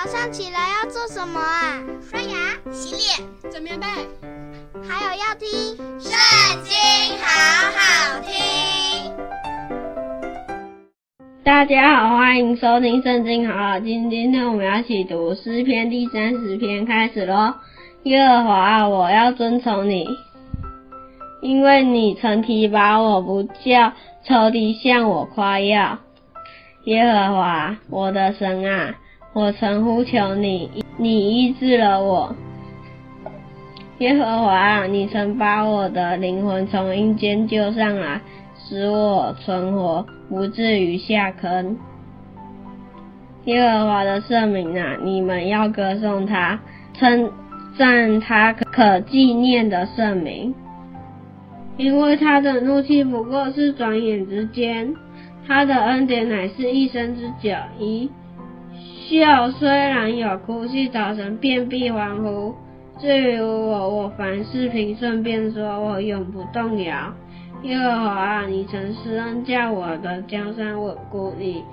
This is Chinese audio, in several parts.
早上起来要做什么啊？刷牙、洗脸、整棉被，还有要听《圣经》，好好听。大家好，欢迎收听《圣经》，好好听。今天我们要一起读诗篇第三十篇，开始喽。耶和华啊，我要尊崇你，因为你曾提拔我，不叫仇敌向我夸耀。耶和华，我的神啊，我曾呼求你，你医治了我。耶和华，你曾把我的灵魂从阴间救上来，使我存活，不至于下坑。耶和华的圣名啊，你们要歌颂他，称赞他可纪念的圣名，因为他的怒气不过是转眼之间。他的恩典乃是一生之久，一宿虽然有哭泣，早晨便必欢呼。至于我，我凡事平顺，便说我永不动摇。耶和华啊，你曾施恩叫我的江山稳固，你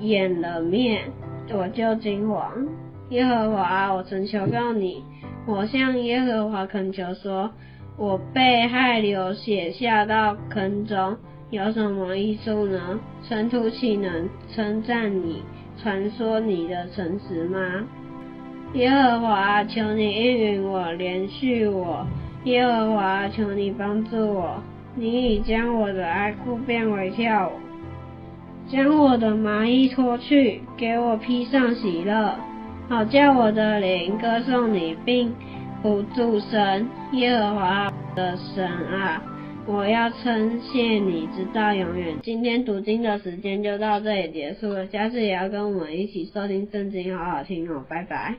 掩了面，我就惊惶。耶和华啊，我曾求告你，我向耶和华恳求说，我被害流血下到坑中。有什么益处呢？尘土岂能称赞你，传说你的诚实吗？耶和华，求你应允我，怜恤我；耶和华，求你帮助我。你已将我的哀哭变为跳舞，将我的麻衣脱去，给我披上喜乐，好叫我的灵歌颂你，并不住声。耶和华的神啊！我要称谢你，直到永远。今天读经的时间就到这里结束了，下次也要跟我们一起收听圣经，好好听哦，拜拜。